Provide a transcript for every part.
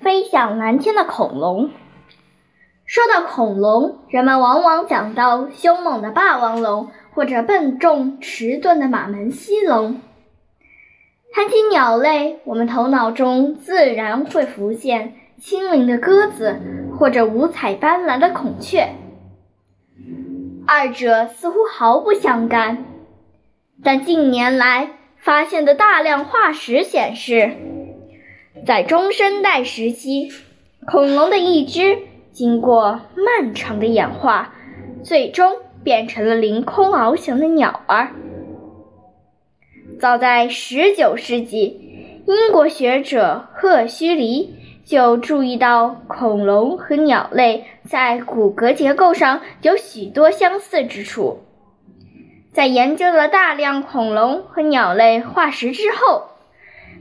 飞向蓝天的恐龙。说到恐龙，人们往往想到凶猛的霸王龙或者笨重迟钝的马门溪龙。谈起鸟类，我们头脑中自然会浮现轻灵的鸽子或者五彩斑斓的孔雀。二者似乎毫不相干，但近年来发现的大量化石显示，在中生代时期，恐龙的一只经过漫长的演化，最终变成了凌空翱翔的鸟儿。早在19世纪，英国学者赫胥黎就注意到恐龙和鸟类在骨骼结构上有许多相似之处。在研究了大量恐龙和鸟类化石之后，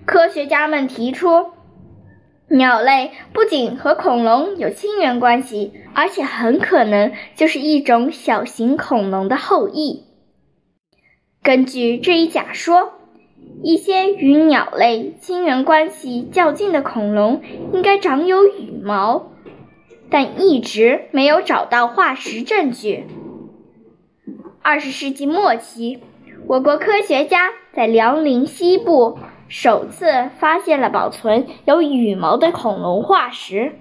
科学家们提出，鸟类不仅和恐龙有亲缘关系，而且很可能就是一种小型恐龙的后裔。根据这一假说，一些与鸟类亲缘关系较近的恐龙应该长有羽毛，但一直没有找到化石证据。二十世纪末期，我国科学家在辽宁西部首次发现了保存有羽毛的恐龙化石，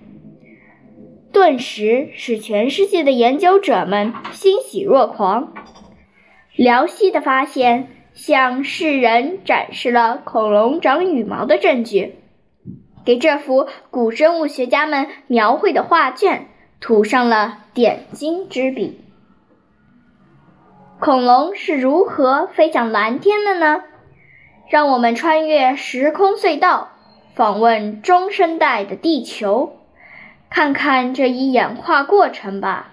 顿时使全世界的研究者们欣喜若狂。辽西的发现向世人展示了恐龙长羽毛的证据，给这幅古生物学家们描绘的画卷涂上了点睛之笔。恐龙是如何飞向蓝天的呢？让我们穿越时空隧道，访问中生代的地球，看看这一演化过程吧。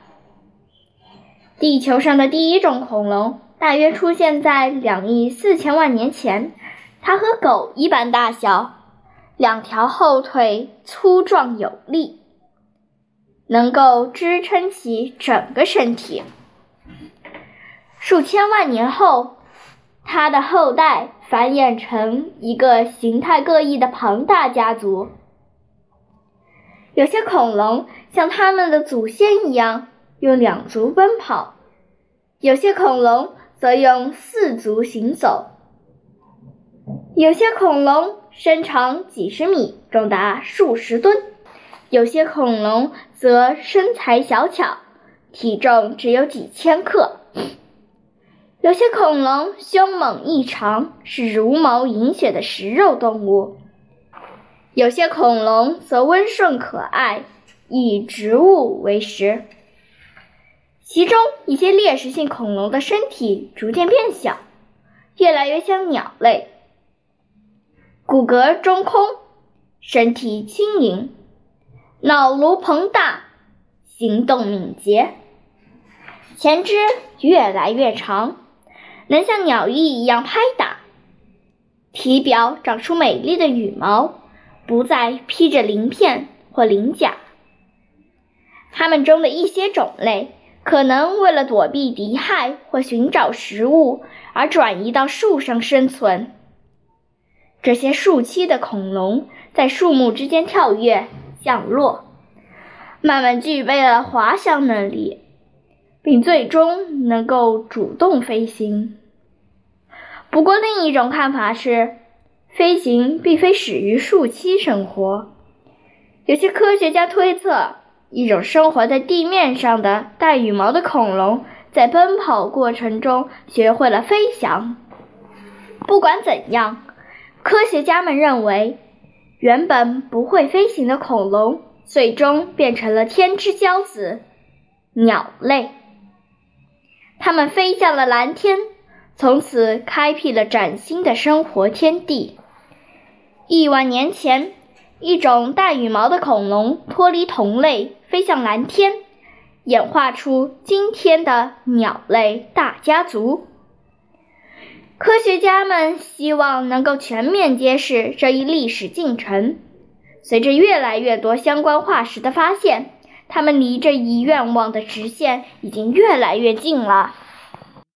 地球上的第一种恐龙。大约出现在两亿四千万年前，它和狗一般大小，两条后腿粗壮有力，能够支撑起整个身体。数千万年后，它的后代繁衍成一个形态各异的庞大家族。有些恐龙像它们的祖先一样用两足奔跑，有些恐龙。则用四足行走。有些恐龙身长几十米，重达数十吨；有些恐龙则身材小巧，体重只有几千克。有些恐龙凶猛异常，是茹毛饮血的食肉动物；有些恐龙则温顺可爱，以植物为食。其中一些猎食性恐龙的身体逐渐变小，越来越像鸟类，骨骼中空，身体轻盈，脑颅膨大，行动敏捷，前肢越来越长，能像鸟翼一样拍打，体表长出美丽的羽毛，不再披着鳞片或鳞甲。它们中的一些种类。可能为了躲避敌害或寻找食物而转移到树上生存。这些树栖的恐龙在树木之间跳跃、降落，慢慢具备了滑翔能力，并最终能够主动飞行。不过，另一种看法是，飞行并非始于树栖生活。有些科学家推测。一种生活在地面上的带羽毛的恐龙，在奔跑过程中学会了飞翔。不管怎样，科学家们认为，原本不会飞行的恐龙，最终变成了天之骄子——鸟类。它们飞向了蓝天，从此开辟了崭新的生活天地。亿万年前。一种带羽毛的恐龙脱离同类，飞向蓝天，演化出今天的鸟类大家族。科学家们希望能够全面揭示这一历史进程。随着越来越多相关化石的发现，他们离这一愿望的直线已经越来越近了。